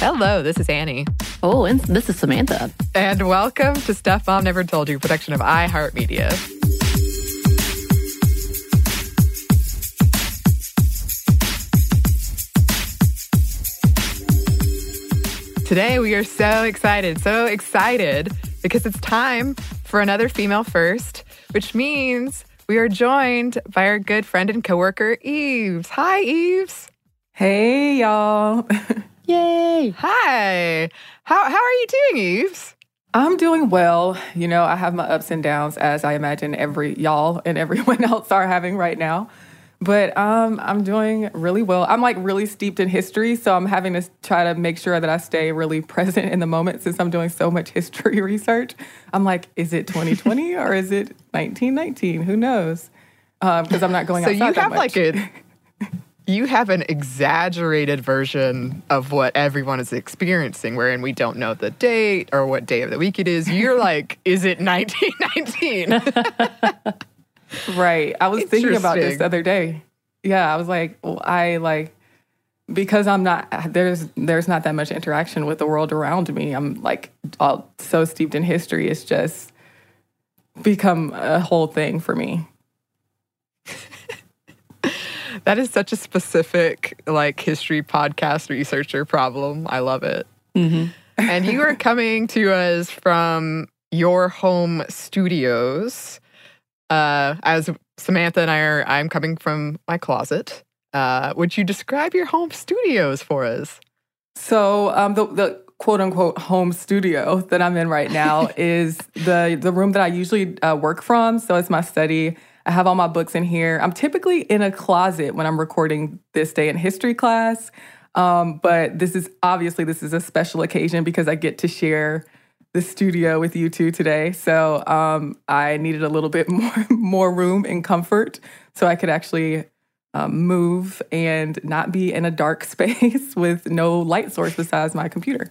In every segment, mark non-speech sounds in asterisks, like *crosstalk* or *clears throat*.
Hello, this is Annie. Oh, and this is Samantha. And welcome to Stuff Mom Never Told You, production of iHeartMedia. Today, we are so excited, so excited because it's time for another female first, which means we are joined by our good friend and coworker, Eves. Hi, Eves. Hey, y'all. *laughs* Yay! Hi. How, how are you doing, Eves? I'm doing well. You know, I have my ups and downs, as I imagine every y'all and everyone *laughs* else are having right now. But um, I'm doing really well. I'm like really steeped in history, so I'm having to try to make sure that I stay really *laughs* present in the moment since I'm doing so much history *laughs* research. I'm like, is it 2020 or is it 1919? Who knows? Because um, I'm not going so outside you that have like a you have an exaggerated version of what everyone is experiencing wherein we don't know the date or what day of the week it is you're *laughs* like is it 1919 *laughs* Right. I was thinking about this the other day. Yeah, I was like, well, I like because I'm not there's there's not that much interaction with the world around me. I'm like all so steeped in history. It's just become a whole thing for me. That is such a specific like history podcast researcher problem. I love it. And you are coming to us from your home studios. Uh, as samantha and i are i'm coming from my closet. Uh, would you describe your home studios for us? So um, the the quote unquote home studio that I'm in right now *laughs* is the the room that I usually uh, work from. So it's my study. I have all my books in here. I'm typically in a closet when I'm recording this day in history class. Um, but this is obviously this is a special occasion because I get to share the studio with you two today. So um, I needed a little bit *laughs* more more room and comfort so I could actually um, move and not be in a dark *laughs* space with no light source besides my computer.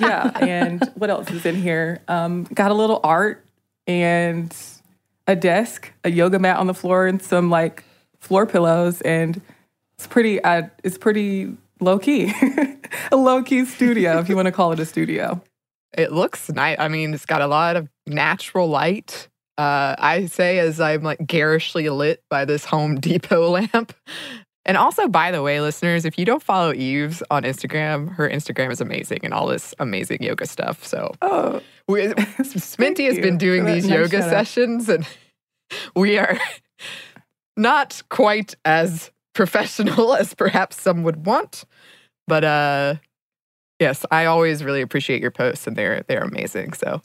yeah, and what else is in here? Um, got a little art and a desk, a yoga mat on the floor, and some like floor pillows, and it's pretty. Uh, it's pretty low key, *laughs* a low key studio if you want to call it a studio. It looks nice. I mean, it's got a lot of natural light. Uh, I say as I'm like garishly lit by this Home Depot *laughs* lamp. And also, by the way, listeners, if you don't follow Eves on Instagram, her Instagram is amazing and all this amazing yoga stuff. So, Oh, we, *laughs* Sminty has been doing these nice yoga sessions, and we are not quite as professional *laughs* as perhaps some would want. But uh, yes, I always really appreciate your posts, and they're they're amazing. So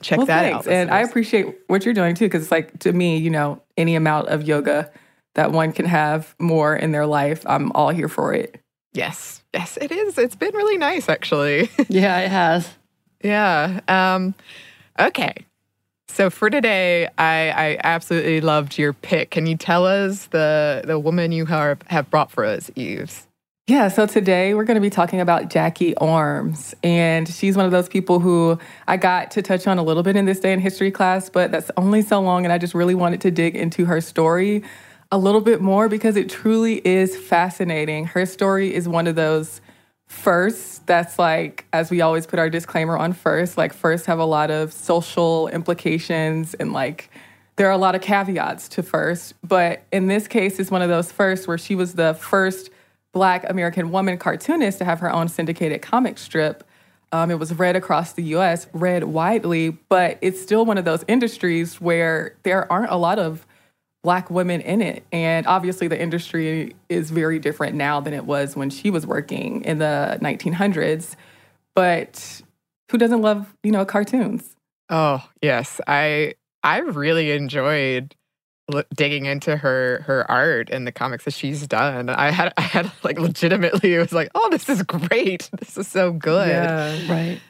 check well, that thanks. out. And I appreciate what you're doing too, because it's like to me, you know, any amount of yoga that one can have more in their life, I'm all here for it. Yes, yes, it is. It's been really nice, actually. *laughs* Yeah, it has. yeah. Um, okay. So for today, I, I absolutely loved your pick. Can you tell us the the woman you have, have brought for us, Eves? Yeah, so today we're going to be talking about Jackie Ormes. And she's one of those people who I got to touch on a little bit in this day in history class, but that's only so long. And I just really wanted to dig into her story a little bit more because it truly is fascinating. Her story is one of those first that's like as we always put our disclaimer on first like first have a lot of social implications and like there are a lot of caveats to first but in this case it's one of those first where she was the first black american woman cartoonist to have her own syndicated comic strip um, it was read across the us read widely but it's still one of those industries where there aren't a lot of black women in it. And obviously, the industry is very different now than it was when she was working in the 1900s. But who doesn't love, you know, cartoons? Oh yes, I I really enjoyed digging into her her art and the comics that she's done. I had I had like legitimately it was like, oh, this is great. This is so good. Yeah. Right.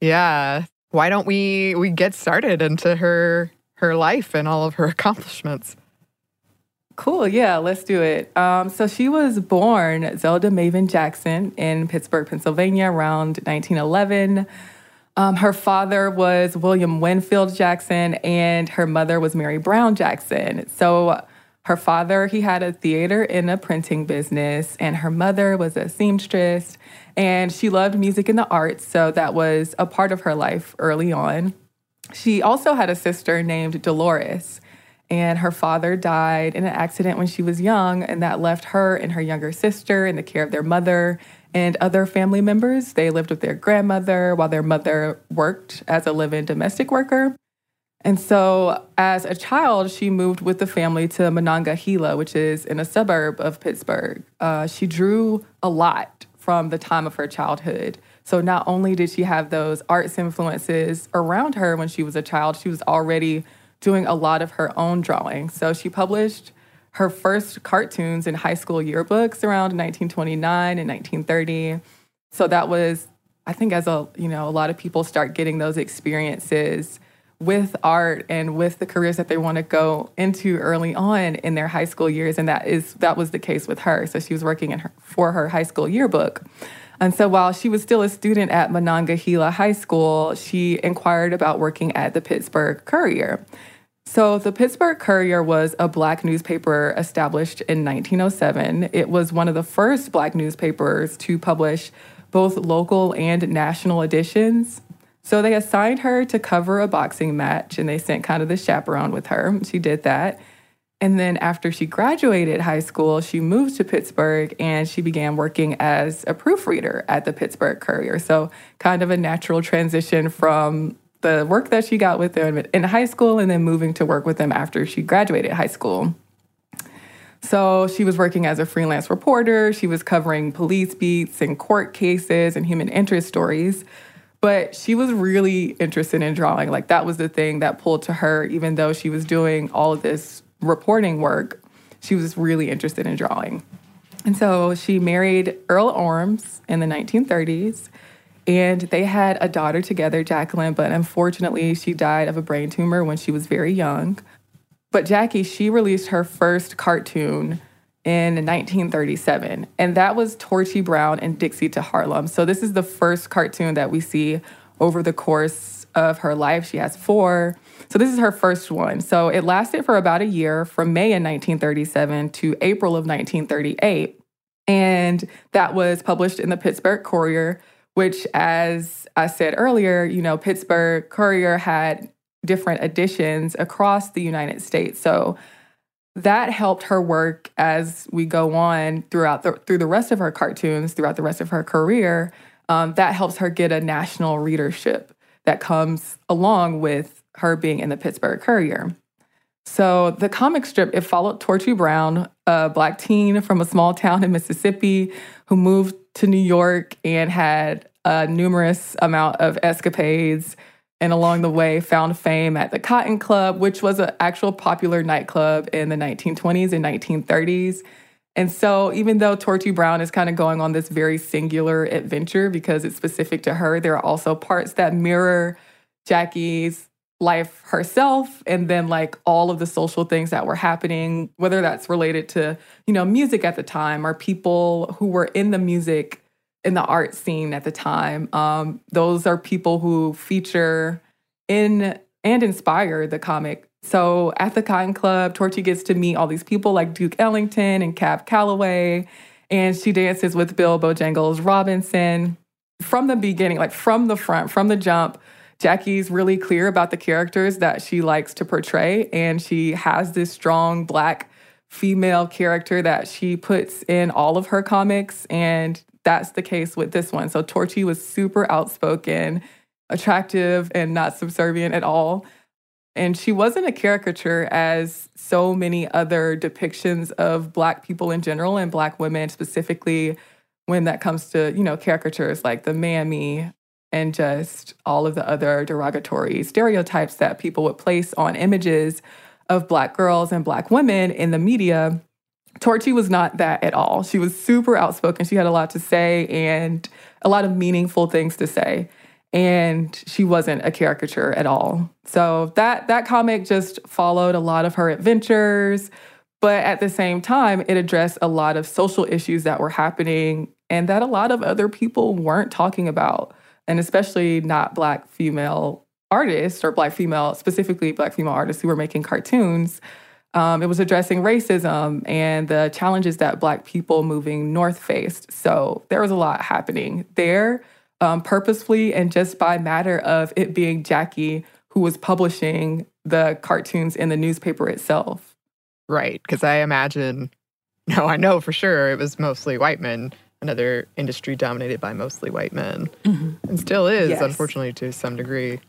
Yeah. Why don't we we get started into her her life and all of her *laughs* accomplishments? Cool. Yeah, let's do it. Um, so she was born Zelda Mavin Jackson in Pittsburgh, Pennsylvania, around 1911. Um, her father was William Winfield Jackson, and her mother was Mary Brown Jackson. So her father, he had a theater and a printing business, and her mother was a seamstress, and she loved music and the arts. So that was a part of her life early on. She also had a sister named Dolores and her father died in an accident when she was young, and that left her and her younger sister in the care of their mother and other family members. They lived with their grandmother while their mother worked as a live in domestic worker. And so, as a child, she moved with the family to Monongahela, which is in a suburb of Pittsburgh. Uh, she drew a lot from the time of her childhood. So, not only did she have those arts influences around her when she was a child, she was already doing a lot of her own drawing. So she published her first cartoons in high school yearbooks around 1929 and 1930. So that was, I think, as a you know, a lot of people start getting those experiences with art and with the careers that they want to go into early on in their high school years, and that is that was the case with her. So she was working in her, for her high school yearbook. And so while she was still a student at Monongahela High School, she inquired about working at the Pittsburgh Courier. So, the Pittsburgh Courier was a black newspaper established in 1907. It was one of the first black newspapers to publish both local and national editions. So, they assigned her to cover a boxing match and they sent kind of the chaperone with her. She did that. And then, after she graduated high school, she moved to Pittsburgh and she began working as a proofreader at the Pittsburgh Courier. So, kind of a natural transition from the work that she got with them in high school and then moving to work with them after she graduated high school. So she was working as a freelance reporter. She was covering police beats and court cases and human interest stories. But she was really interested in drawing. Like that was the thing that pulled to her, even though she was doing all of this reporting work, she was really interested in drawing. And so she married Earl Ormes in the 1930s. And they had a daughter together, Jacqueline, but unfortunately, she died of a brain tumor when she was very young. But Jackie, she released her first cartoon in 1937, and that was Torchy Brown and Dixie to Harlem. So, this is the first cartoon that we see over the course of her life. She has four. So, this is her first one. So, it lasted for about a year from May in 1937 to April of 1938. And that was published in the Pittsburgh Courier which, as I said earlier, you know, Pittsburgh Courier had different editions across the United States. So that helped her work as we go on throughout the through the rest of her cartoons, throughout the rest of her career. Um, that helps her get a national readership that comes along with her being in the Pittsburgh Courier. So the comic strip it followed Torchy Brown, a black teen from a small town in Mississippi who moved to New York and had a numerous amount of escapades and along the way found fame at the Cotton Club, which was an actual popular nightclub in the 1920s and 1930s. And so, even though Torchy Brown is kind of going on this very singular adventure because it's specific to her, there are also parts that mirror Jackie's life herself and then like all of the social things that were happening whether that's related to you know music at the time or people who were in the music in the art scene at the time. Um, those are people who feature in and inspire the comic. So at the cotton club torchy gets to meet all these people like duke ellington and cab calloway and she dances with bill bojangles robinson. From the beginning like from the front from the jump Jackie's really clear about the characters that she likes to portray, and she has this strong black female character that she puts in all of her comics, and that's the case with this one. So Torchy was super outspoken, attractive, and not subservient at all. And she wasn't a caricature as so many other depictions of Black people in general and Black women specifically when that comes to, you know, caricatures like the Mammy and just all of the other derogatory stereotypes that people would place on images of Black girls and Black women in the media. Torchy was not that at all. She was super outspoken. She had a lot to say and a lot of meaningful things to say. And she wasn't a caricature at all. So that that comic just followed a lot of her adventures, but at the same time, it addressed a lot of social issues that were happening and that a lot of other people weren't talking about and especially not black female artists or black female, specifically black female artists who were making cartoons. Um, it was addressing racism and the challenges that black people moving north faced. So there was a lot happening there, um, purposefully and just by matter of it being Jackie who was publishing the cartoons in the newspaper itself. Right, because I imagine, *laughs* no, I know for sure it was mostly white men another industry dominated by mostly white men mm-hmm. and still is yes. unfortunately to some degree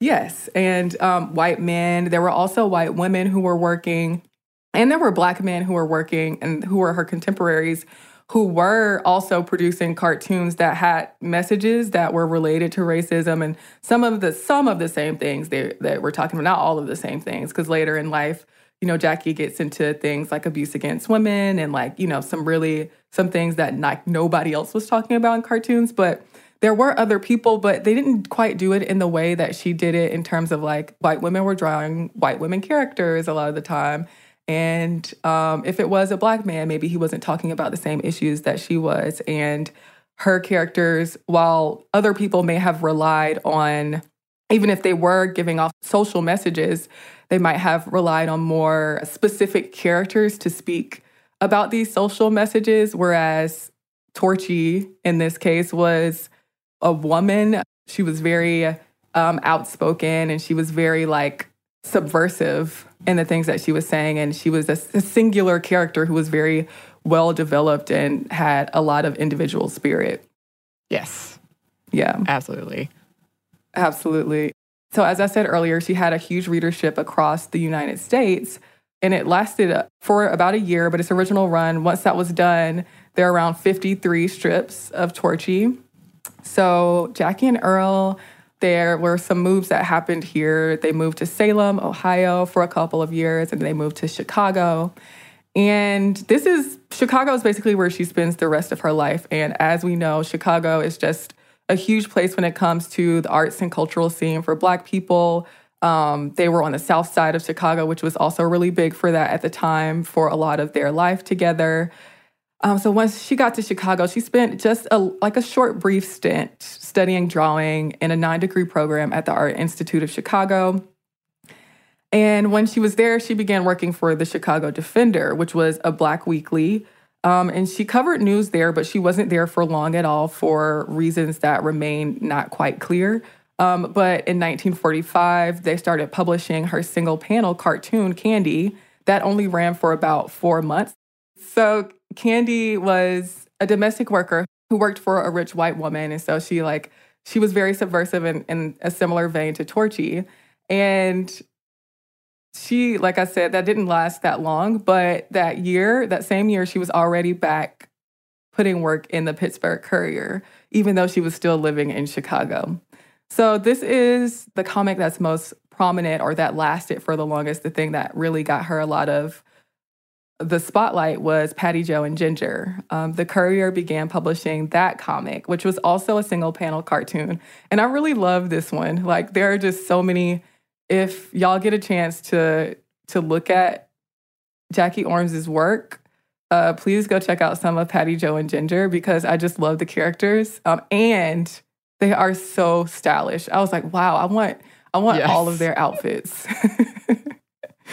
yes and um, white men there were also white women who were working and there were black men who were working and who were her contemporaries who were also producing cartoons that had messages that were related to racism and some of the some of the same things they, that we're talking about not all of the same things because later in life you know, Jackie gets into things like abuse against women and like, you know, some really some things that like nobody else was talking about in cartoons, but there were other people, but they didn't quite do it in the way that she did it in terms of like white women were drawing white women characters a lot of the time. And um, if it was a black man, maybe he wasn't talking about the same issues that she was. And her characters, while other people may have relied on, even if they were giving off social messages, they might have relied on more specific characters to speak about these social messages, whereas Torchy, in this case, was a woman. She was very um, outspoken and she was very like subversive in the things that she was saying. And she was a, a singular character who was very well developed and had a lot of individual spirit. Yes. Yeah. Absolutely. Absolutely. So, as I said earlier, she had a huge readership across the United States, and it lasted uh, for about a year. But its original run, once that was done, there are around 53 strips of Torchy. So, Jackie and Earl, there were some moves that happened here. They moved to Salem, Ohio for a couple of years, and they moved to Chicago. And this is Chicago is basically where she spends the rest of her life. And as we know, Chicago is just a huge place when it comes to the arts and cultural scene for Black people. Um, they were on the south side of Chicago, which was also really big for that at the time for a lot of their life together. Um, so once she got to Chicago, she spent just a, like a short, brief stint studying drawing in a nine degree program at the Art Institute of Chicago. And when she was there, she began working for the Chicago Defender, which was a Black weekly um, and she covered news there, but she wasn't there for long at all for reasons that remain not quite clear. Um, but in 1945, they started publishing her single panel cartoon, Candy, that only ran for about four months. So Candy was a domestic worker who worked for a rich white woman. And so she like, she was very subversive in, in a similar vein to Torchy. And she, like I said, that didn't last that long, but that year, that same year, she was already back putting work in the Pittsburgh Courier, even though she was still living in Chicago. So this is the comic that's most prominent or that lasted for the longest. The thing that really got her a lot of the spotlight was Patty Jo and Ginger. Um, the Courier began publishing that comic, which was also a single panel cartoon. And I really love this one. Like there are just so many. If y'all get a chance to to look at Jackie Ormes's work, uh, please go check out some of Patty Jo and Ginger because I just love the characters. Um, and they are so stylish. I was like, wow, I want I want yes. all of their outfits. *laughs*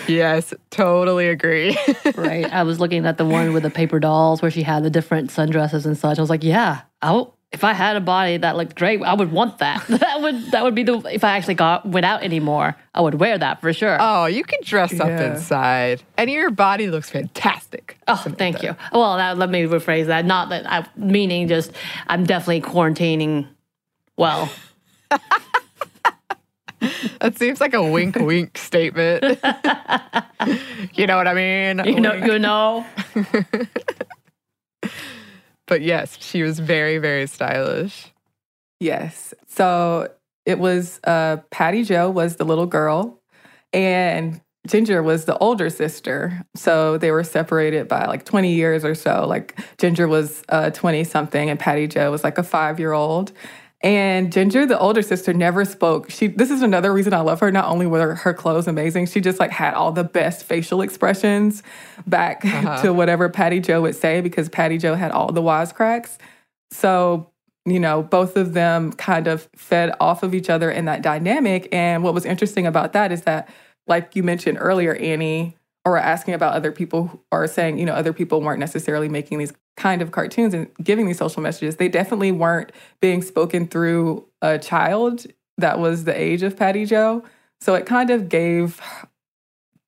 Yes, totally agree. right. I was *laughs* looking at the one with the paper dolls where she had the different sundresses and such. I was like, yeah, I if I had a body that looked great, I would want that. *laughs* that would that would be the if I actually got went out anymore, I would wear that for sure. Oh, you can dress yeah. up inside, and your body looks fantastic. Oh, thank you. Well, that, let me rephrase that. Not that I meaning just I'm definitely quarantining well. *laughs* that seems like a wink wink statement. *laughs* you know what I mean? You know, you know. But yes, she was very, very stylish. Yes. So it was uh, Patty Jo was the little girl, and Ginger was the older sister. So they were separated by like 20 years or so. Like Ginger was 20 uh, something, and Patty Jo was like a five year old. And Ginger, the older sister, never spoke. She this is another reason I love her. Not only were her clothes amazing, she just like had all the best facial expressions back *laughs* uh-huh. to whatever Patty Jo would say because Patty Jo had all the wisecracks. So, you know, both of them kind of fed off of each other in that dynamic. And what was interesting about that is that, like you mentioned earlier, Annie, or asking about other people or saying, you know, other people weren't necessarily making these kind of cartoons and giving these social messages, they definitely weren't being spoken through a child that was the age of Patty Jo. So it kind of gave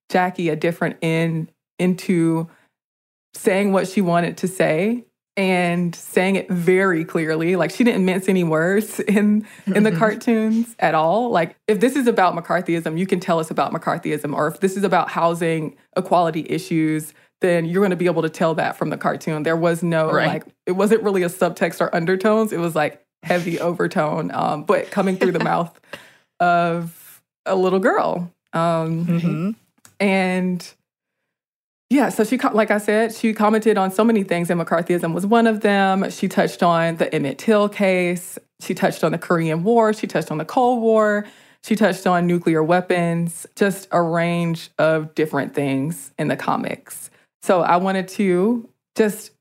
Jackie a different in into saying what she wanted to say and saying it very clearly. Like she didn't mince any words *laughs* in in the mm-hmm. cartoons at all. Like if this is about McCarthyism, you can tell us about McCarthyism. Or if this is about housing equality issues, then you're going to be able to tell that from the cartoon. There was no right. like it wasn't really a subtext or undertones. It was like heavy overtone, um, but coming through the *laughs* mouth of a little girl. Um, mm-hmm. And yeah, so she, like I said, she commented on so many things, and McCarthyism was one of them. She touched on the Emmett Till case. She touched on the Korean War. She touched on the Cold War. She touched on nuclear weapons, just a range of different things in the comics. So I wanted to just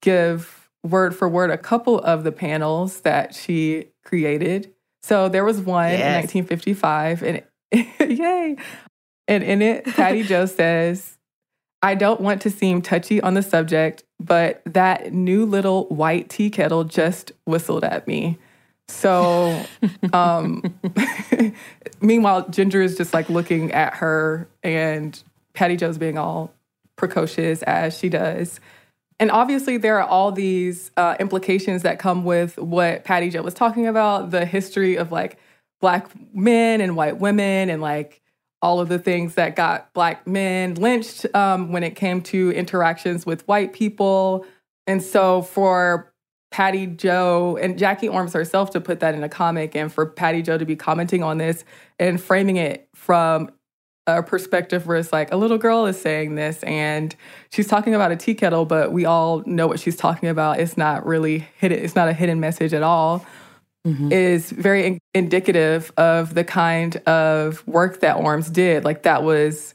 give word for word a couple of the panels that she created. So there was one yes. in 1955, and *laughs* yay! And in it, Patty *laughs* Joe says, I don't want to seem touchy on the subject, but that new little white tea kettle just whistled at me. So, um, *laughs* meanwhile, Ginger is just like looking at her, and Patty Jo's being all precocious as she does. And obviously, there are all these uh, implications that come with what Patty Jo was talking about the history of like black men and white women, and like all of the things that got black men lynched um, when it came to interactions with white people. And so, for Patty Jo and Jackie Ormes herself to put that in a comic, and for Patty Jo to be commenting on this and framing it from a perspective where it's like a little girl is saying this and she's talking about a tea kettle, but we all know what she's talking about. It's not really hidden, it's not a hidden message at all. Mm-hmm. Is very in- indicative of the kind of work that Ormes did. Like that was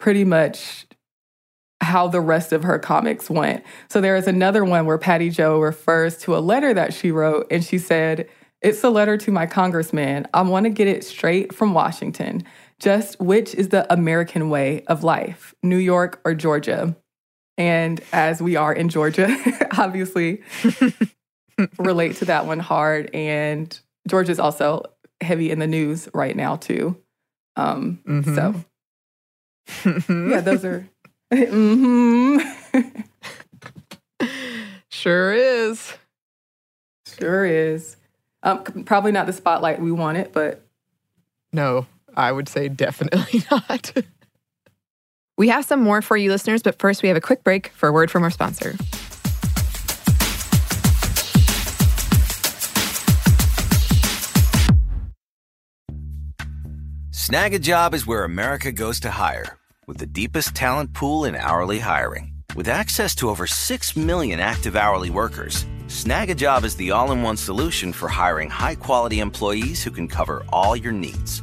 pretty much how the rest of her comics went. So there is another one where Patty Jo refers to a letter that she wrote and she said, It's a letter to my congressman. I want to get it straight from Washington. Just which is the American way of life, New York or Georgia? And as we are in Georgia, *laughs* obviously *laughs* relate to that one hard. And Georgia's also heavy in the news right now, too. Um, mm-hmm. So, *laughs* yeah, those are. mm-hmm. sure is. Sure is. Um, probably not the spotlight we wanted, but. No, I would say definitely *laughs* not. we have some more for you listeners, but first we have a quick break for a word from our sponsor. Snag a job is where America goes to hire, with the deepest talent pool in hourly hiring. With access to over 6 million active hourly workers, Snag a job is the all in one solution for hiring high quality employees who can cover all your needs.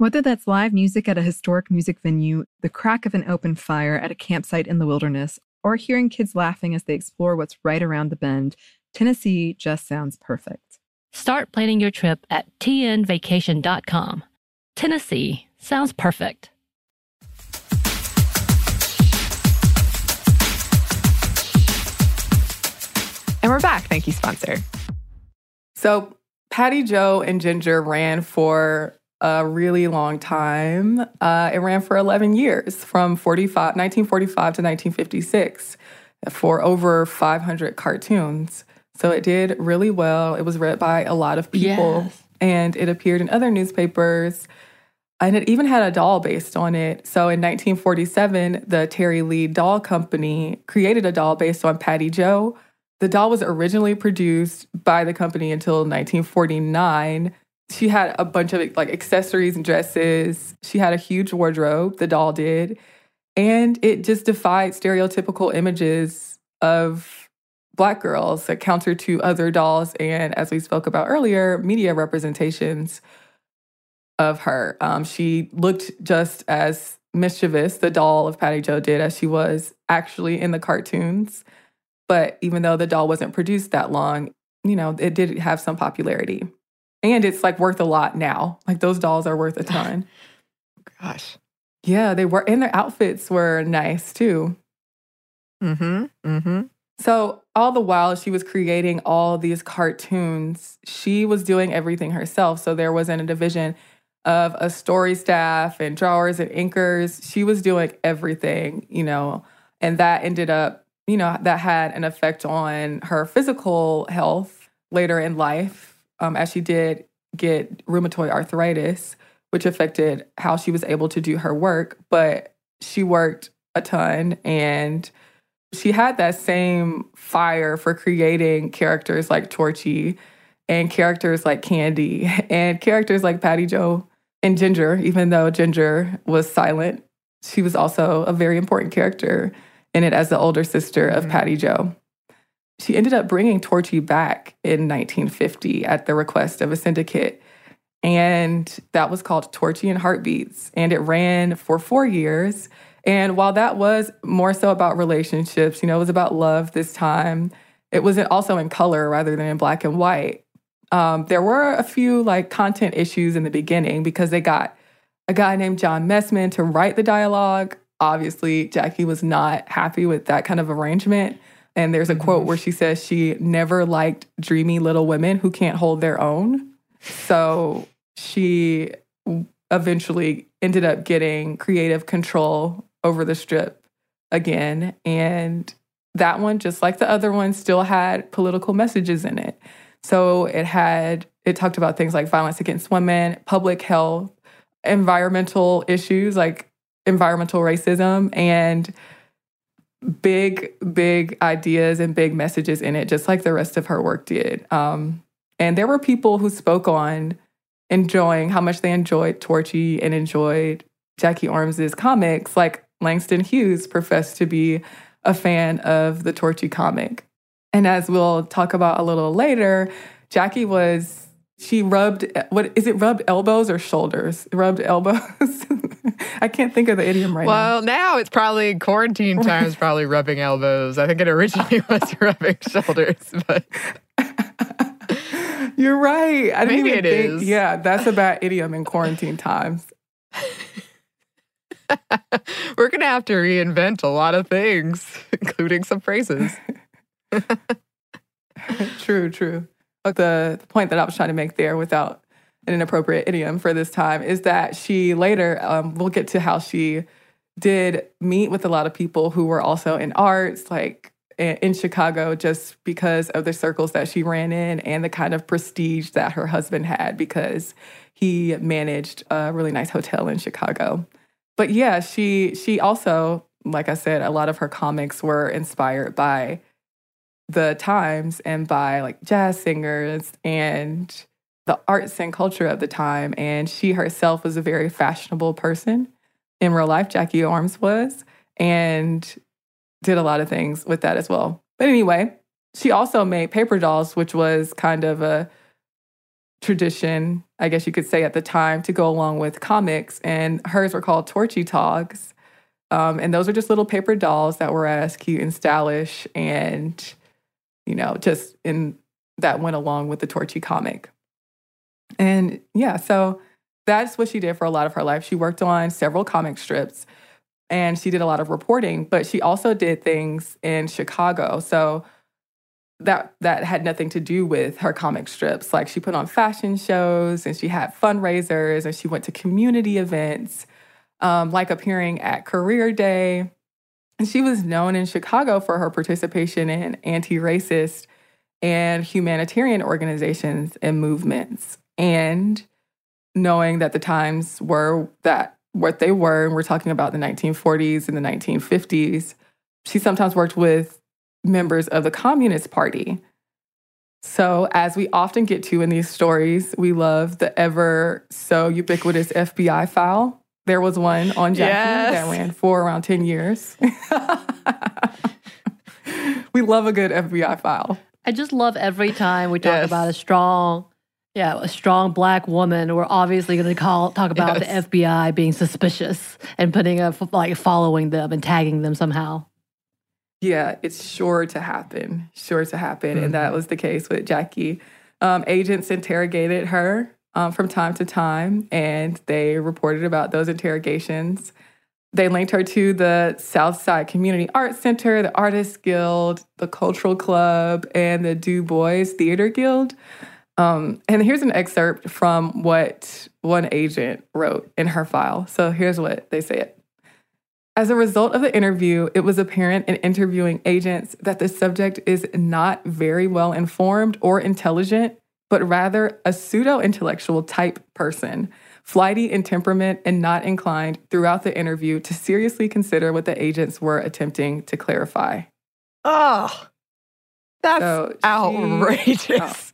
Whether that's live music at a historic music venue, the crack of an open fire at a campsite in the wilderness, or hearing kids laughing as they explore what's right around the bend, Tennessee just sounds perfect. Start planning your trip at tnvacation.com. Tennessee sounds perfect. And we're back. Thank you, sponsor. So, Patty Jo and Ginger ran for a really long time. Uh, it ran for 11 years from 45, 1945 to 1956 for over 500 cartoons. So it did really well. It was read by a lot of people yes. and it appeared in other newspapers. And it even had a doll based on it. So in 1947, the Terry Lee Doll Company created a doll based on Patty Jo. The doll was originally produced by the company until 1949 she had a bunch of like accessories and dresses. She had a huge wardrobe, the doll did. And it just defied stereotypical images of black girls that counter to other dolls and as we spoke about earlier, media representations of her. Um, she looked just as mischievous, the doll of Patty Jo did, as she was actually in the cartoons. But even though the doll wasn't produced that long, you know, it did have some popularity. And it's like worth a lot now. Like those dolls are worth a ton. Gosh. Yeah, they were and their outfits were nice too. Mm-hmm. Mm-hmm. So all the while she was creating all these cartoons, she was doing everything herself. So there wasn't a division of a story staff and drawers and inkers. She was doing everything, you know, and that ended up, you know, that had an effect on her physical health later in life um, as she did get rheumatoid arthritis, which affected how she was able to do her work. But she worked a ton and she had that same fire for creating characters like Torchy and characters like Candy *laughs* and characters like Patty Jo and Ginger, even though Ginger was silent. She was also a very important character in it as the older sister of mm-hmm. Patty Jo. She ended up bringing Torchy back in 1950 at the request of a syndicate. And that was called Torchy and Heartbeats. And it ran for four years. And while that was more so about relationships, you know, it was about love this time, it was also in color rather than in black and white. Um, there were a few like content issues in the beginning because they got a guy named John Messman to write the dialogue. Obviously, Jackie was not happy with that kind of arrangement. And there's a oh quote where she says she never liked dreamy little women who can't hold their own. So she eventually ended up getting creative control over the strip again. And that one, just like the other one, still had political messages in it. So it had, it talked about things like violence against women, public health, environmental issues like environmental racism, and big, big ideas and big messages in it, just like the rest of her work did. Um, and there were people who spoke on enjoying how much they enjoyed Torchy and enjoyed Jackie Ormes's comics, like Langston Hughes professed to be a fan of the Torchy comic. And as we'll talk about a little later, Jackie was she rubbed what is it rubbed elbows or shoulders? Rubbed elbows. *laughs* *laughs* I can't think of the idiom right well, now. Well, now it's probably quarantine times, probably rubbing elbows. I think it originally *laughs* was rubbing *laughs* shoulders, but you're right. I didn't Maybe even it think. is. Yeah, that's a bad idiom in quarantine times. we're gonna have to reinvent a lot of things, including some phrases. true, true. But the, the point that I was trying to make there without an inappropriate idiom for this time is that she later, um, we'll get to how she did meet with a lot of people who were also in arts, like in Chicago, just because of the circles that she ran in and the kind of prestige that her husband had because he managed a really nice hotel in Chicago. But yeah, she she also, like I said, a lot of her comics were inspired by the times and by like jazz singers and the arts and culture of the time. And she herself was a very fashionable person in real life. Jackie Ormes was, and did a lot of things with that as well. But anyway, she also made paper dolls, which was kind of a tradition, I guess you could say at the time, to go along with comics. And hers were called Torchy Togs. Um, and those are just little paper dolls that were as cute and stylish and you know, just in that went along with the Torchy comic. And yeah, so that's what she did for a lot of her life. She worked on several comic strips and she did a lot of reporting, but she also did things in Chicago. So that that had nothing to do with her comic strips. Like she put on fashion shows and she had fundraisers and she went to community events, um, like appearing at Career Day. And she was known in Chicago for her participation in anti racist and humanitarian organizations and movements. And knowing that the times were that what they were, and we're talking about the 1940s and the 1950s, she sometimes worked with members of the Communist Party. So, as we often get to in these stories, we love the ever so ubiquitous FBI file. There was one on Jackie Yes. that ran for around 10 years. *laughs* we love a good FBI file. I just love every time we talk Yes. about a strong, yeah, a strong black woman. We're obviously going to call talk about Yes. the FBI being suspicious and putting a like following them and tagging them somehow. Yeah, it's sure to happen. Sure to happen. And Mm-hmm. that was the case with Jackie. Um, agents interrogated her um, from time to time, and they reported about those interrogations. They linked her to the Southside Community Arts Center, the Artists Guild, the Cultural Club, and the Du Bois Theater Guild. Um, and here's an excerpt from what one agent wrote in her file. So here's what they said. As a result of the interview, it was apparent in interviewing agents that the subject is not very well informed or intelligent, but rather a pseudo intellectual type person, flighty in temperament and not inclined throughout the interview to seriously consider what the agents were attempting to clarify. Oh, that's So she- outrageous.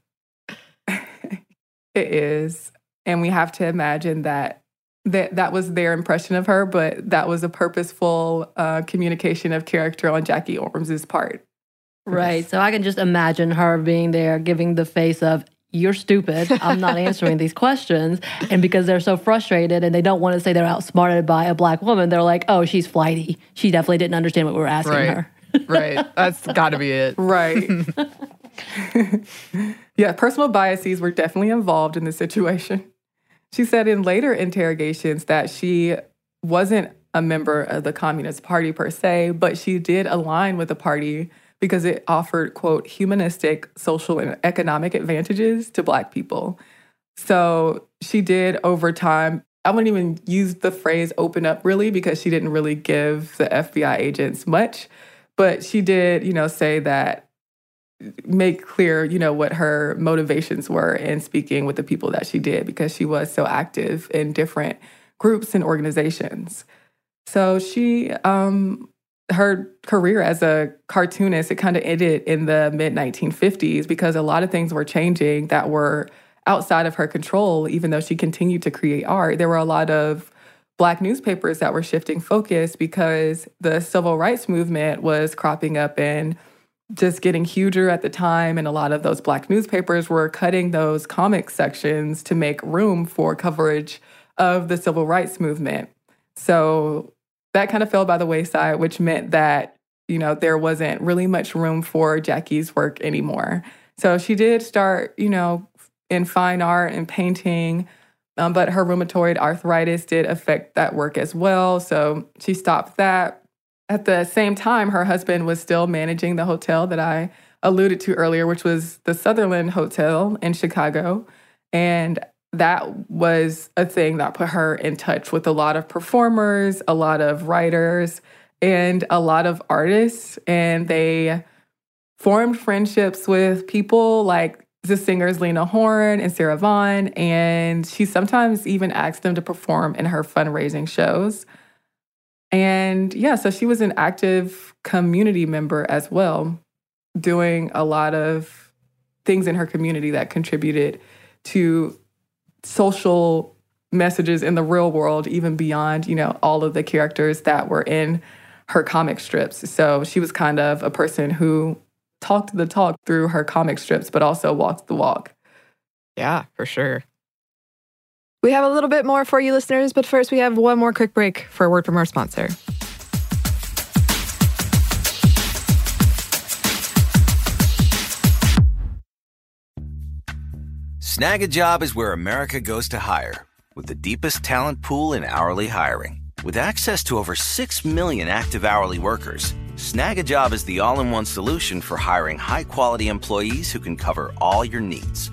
It is. And we have to imagine that that, that was their impression of her, but that was a purposeful uh, communication of character on Jackie Ormes's part. Right. So I can just imagine her being there giving the face of, you're stupid. I'm not answering these questions. And because they're so frustrated and they don't want to say they're outsmarted by a black woman, they're like, oh, she's flighty. She definitely didn't understand what we were asking Right. her. right. That's got to be it. Right. *laughs* *laughs* yeah, personal biases were definitely involved in the situation. She said in later interrogations that she wasn't a member of the Communist Party per se, but she did align with the party because it offered, quote, humanistic, social, and economic advantages to Black people. So she did over time. I wouldn't even use the phrase open up really because she didn't really give the FBI agents much. But she did, you know, say that, make clear, you know, what her motivations were in speaking with the people that she did because she was so active in different groups and organizations. So she, um, her career as a cartoonist, it kind of ended in the mid 1950s because a lot of things were changing that were outside of her control, even though she continued to create art. There were a lot of black newspapers that were shifting focus because the civil rights movement was cropping up and just getting huger at the time. And a lot of those black newspapers were cutting those comic sections to make room for coverage of the civil rights movement. So that kind of fell by the wayside, which meant that, you know, there wasn't really much room for Jackie's work anymore. So she did start, you know, in fine art and painting, um, but her rheumatoid arthritis did affect that work as well. So she stopped that. At the same time, her husband was still managing the hotel that I alluded to earlier, which was the Sutherland Hotel in Chicago. And that was a thing that put her in touch with a lot of performers, a lot of writers, and a lot of artists. And they formed friendships with people like the singers Lena Horne and Sarah Vaughan. And she sometimes even asked them to perform in her fundraising shows. And yeah, so she was an active community member as well, doing a lot of things in her community that contributed to social messages in the real world, even beyond, you know, all of the characters that were in her comic strips. So she was kind of a person who talked the talk through her comic strips, but also walked the walk. Yeah, for sure. We have a little bit more for you listeners, but first we have one more quick break for a word from our sponsor. Snagajob is where America goes to hire, with the deepest talent pool in hourly hiring. With access to over 6 million active hourly workers, Snagajob is the all in one solution for hiring high quality employees who can cover all your needs.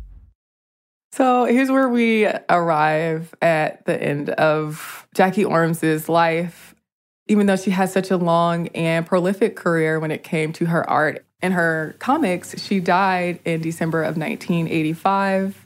So here's where we arrive at the end of Jackie Ormes's life. even though she has such a long and prolific career when it came to her art and her comics, she died in December of 1985.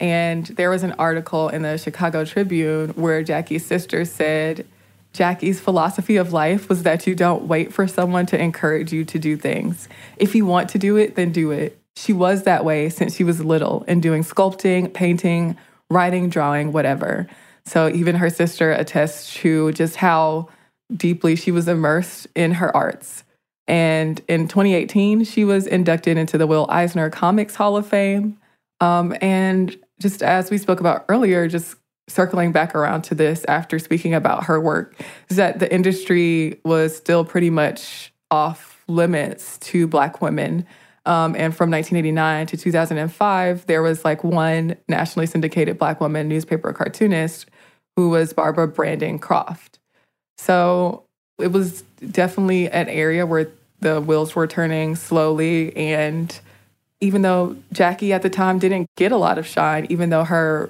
And there was an article in the Chicago Tribune where Jackie's sister said Jackie's philosophy of life was that you don't wait for someone to encourage you to do things. If you want to do it, then do it. She was that way since she was little and doing sculpting, painting, writing, drawing, whatever. So even her sister attests to just how deeply she was immersed in her arts. And in 2018, she was inducted into the Will Eisner Comics Hall of Fame. Um, and just as we spoke about earlier, just circling back around to this after speaking about her work, is that the industry was still pretty much off limits to Black women. Um, and from 1989 to 2005, there was like one nationally syndicated Black woman newspaper cartoonist who was Barbara Brandon Croft. So it was definitely an area where the wheels were turning slowly. And even though Jackie at the time didn't get a lot of shine, even though her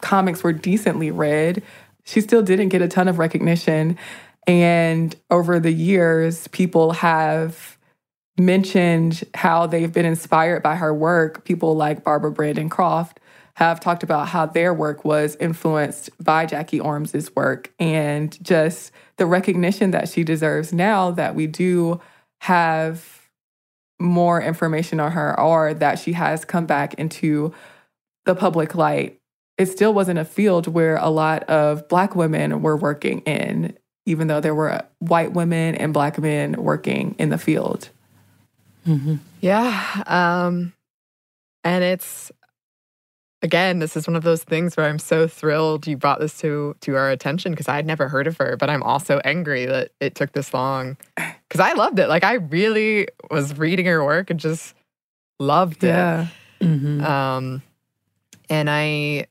comics were decently read, she still didn't get a ton of recognition. And over the years, people have mentioned how they've been inspired by her work. People like Barbara Brandon Croft have talked about how their work was influenced by Jackie Ormes's work and just the recognition that she deserves now that we do have more information on her or that she has come back into the public light. It still wasn't a field where a lot of Black women were working in, even though there were white women and Black men working in the field. Mm-hmm. Yeah. Um, and it's again, this is one of those things where I'm so thrilled you brought this to to our attention because I had never heard of her, but I'm also angry that it took this long *clears throat* because I loved it. Like I really was reading her work and just loved it. Mm-hmm. Um, and I,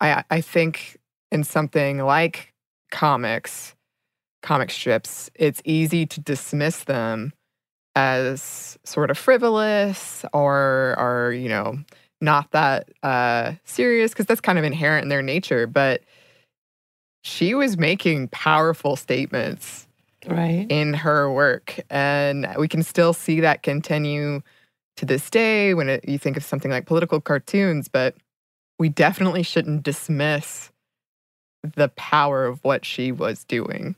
I, I think in something like comics, comic strips, it's easy to dismiss them as sort of frivolous or, or you know, not that uh, serious because that's kind of inherent in their nature. But she was making powerful statements right in her work, and we can still see that continue to this day when it, you think of something like political cartoons. But we definitely shouldn't dismiss the power of what she was doing.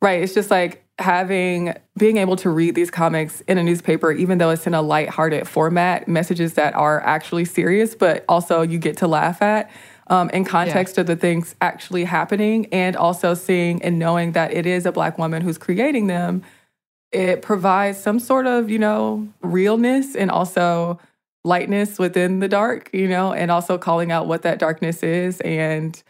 Right. It's just like having being able to read these comics in a newspaper, even though it's in a light-hearted format, messages that are actually serious, but also you get to laugh at. Um, in context yeah. of the things actually happening, and also seeing and knowing that it is a black woman who's creating them, it provides some sort of, you know, realness and also lightness within the dark, you know, and also calling out what that darkness is and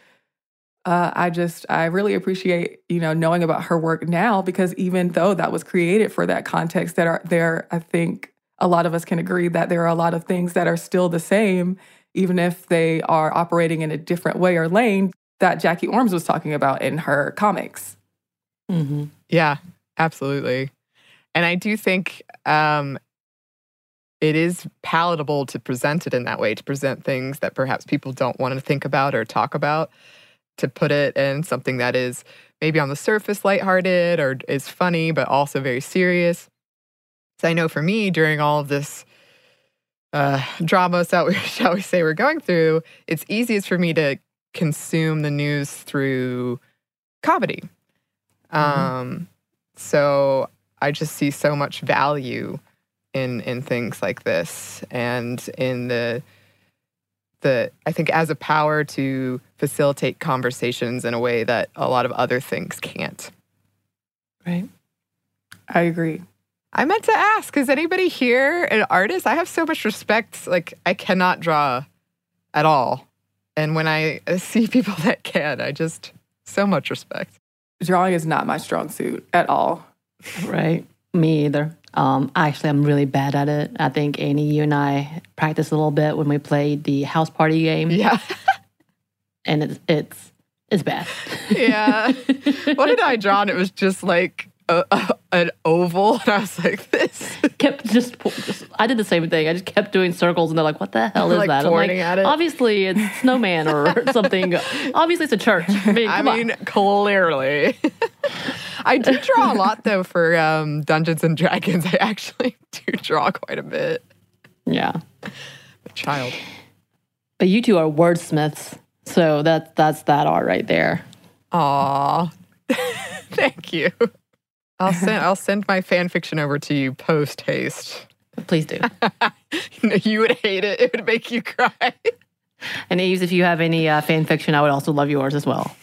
uh, I just I really appreciate you know knowing about her work now because even though that was created for that context, that are there, I think a lot of us can agree that there are a lot of things that are still the same, even if they are operating in a different way or lane that Jackie Ormes was talking about in her comics. Mm-hmm. Yeah, absolutely, and I do think um, it is palatable to present it in that way, to present things that perhaps people don't want to think about or talk about to put it in something that is maybe on the surface lighthearted or is funny, but also very serious. So I know for me, during all of this uh, drama, *laughs* shall we, shall we say, we're going through, it's easiest for me to consume the news through comedy. Mm-hmm. Um, so I just see so much value in in things like this and in the the I think as a power to facilitate conversations in a way that a lot of other things can't. Right. I agree. I meant to ask, is anybody here an artist? I have so much respect. Like I cannot draw at all. And when I *laughs* see people that can, I just so much respect. Drawing is not my strong suit at all. Right. Me either. Um, actually, I'm really bad at it. I think Annie, you and I practiced a little bit when we played the house party game. Yeah, *laughs* and it's it's it's bad. yeah. *laughs* what did I draw? And it was just like a, a, an oval, and I was like, "This." *laughs* kept just, just I did the same thing. I just kept doing circles, and they're like, "What the hell is Like that?" I'm like, it. obviously it's *laughs* snowman or something. obviously it's a church. I mean, *laughs* I mean, clearly. I do draw a lot though for um, Dungeons and Dragons. I actually do draw quite a bit. yeah. A child. But you two are wordsmiths, so that that's that art right there. Aw, thank you. I'll send I'll send my fan fiction over to you post haste. Please do. *laughs* you would hate it. It would make you cry. and Eves, if you have any uh, fan fiction, I would also love yours as well.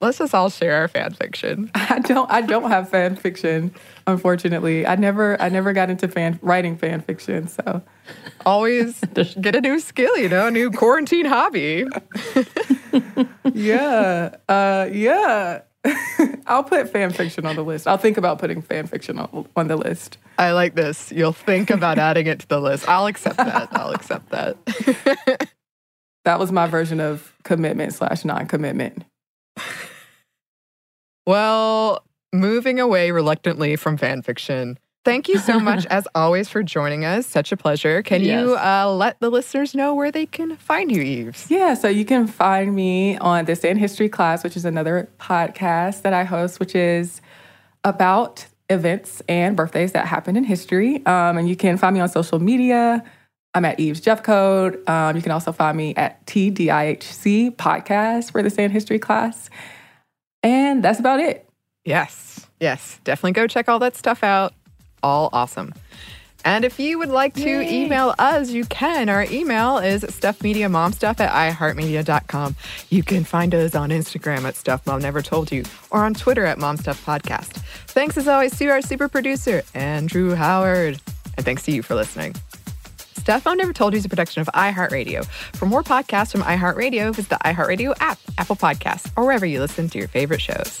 Let's just all share our fan fiction. *laughs* I don't I don't have fan fiction, unfortunately. I never I never got into fan writing fan fiction, so Always *laughs* get a new skill, you know, a new quarantine hobby. yeah. Uh yeah. *laughs* I'll put fan fiction on the list. I'll think about putting fan fiction on, on the list. I like this. You'll think about *laughs* adding it to the list. I'll accept that. I'll accept that. *laughs* That was my version of commitment slash non-commitment. Well, moving away reluctantly from fan fiction. Thank you so much, *laughs* as always, for joining us. Such a pleasure. Can you uh, let the listeners know where they can find you, Eves? Yeah, so you can find me on This Day in History class, which is another podcast that I host, which is about events and birthdays that happened in history. Um, and you can find me on social media. I'm at Eves Jeff Coat. Um, you can also find me at TDIHC podcast for the in History class. And that's about it. Yes, yes. Definitely go check all that stuff out. All awesome. And if you would like to email us, you can. Our email is stuffmediamomstuff at iheartmedia.com. You can find us on Instagram at Stuff Mom Never Told You or on Twitter at Mom Stuff Podcast. Thanks as always to our super producer, Andrew Howard. And thanks to you for listening. Stuff Mom Never Told You is a production of iHeartRadio. For more podcasts from iHeartRadio, visit the iHeartRadio app, Apple Podcasts, or wherever you listen to your favorite shows.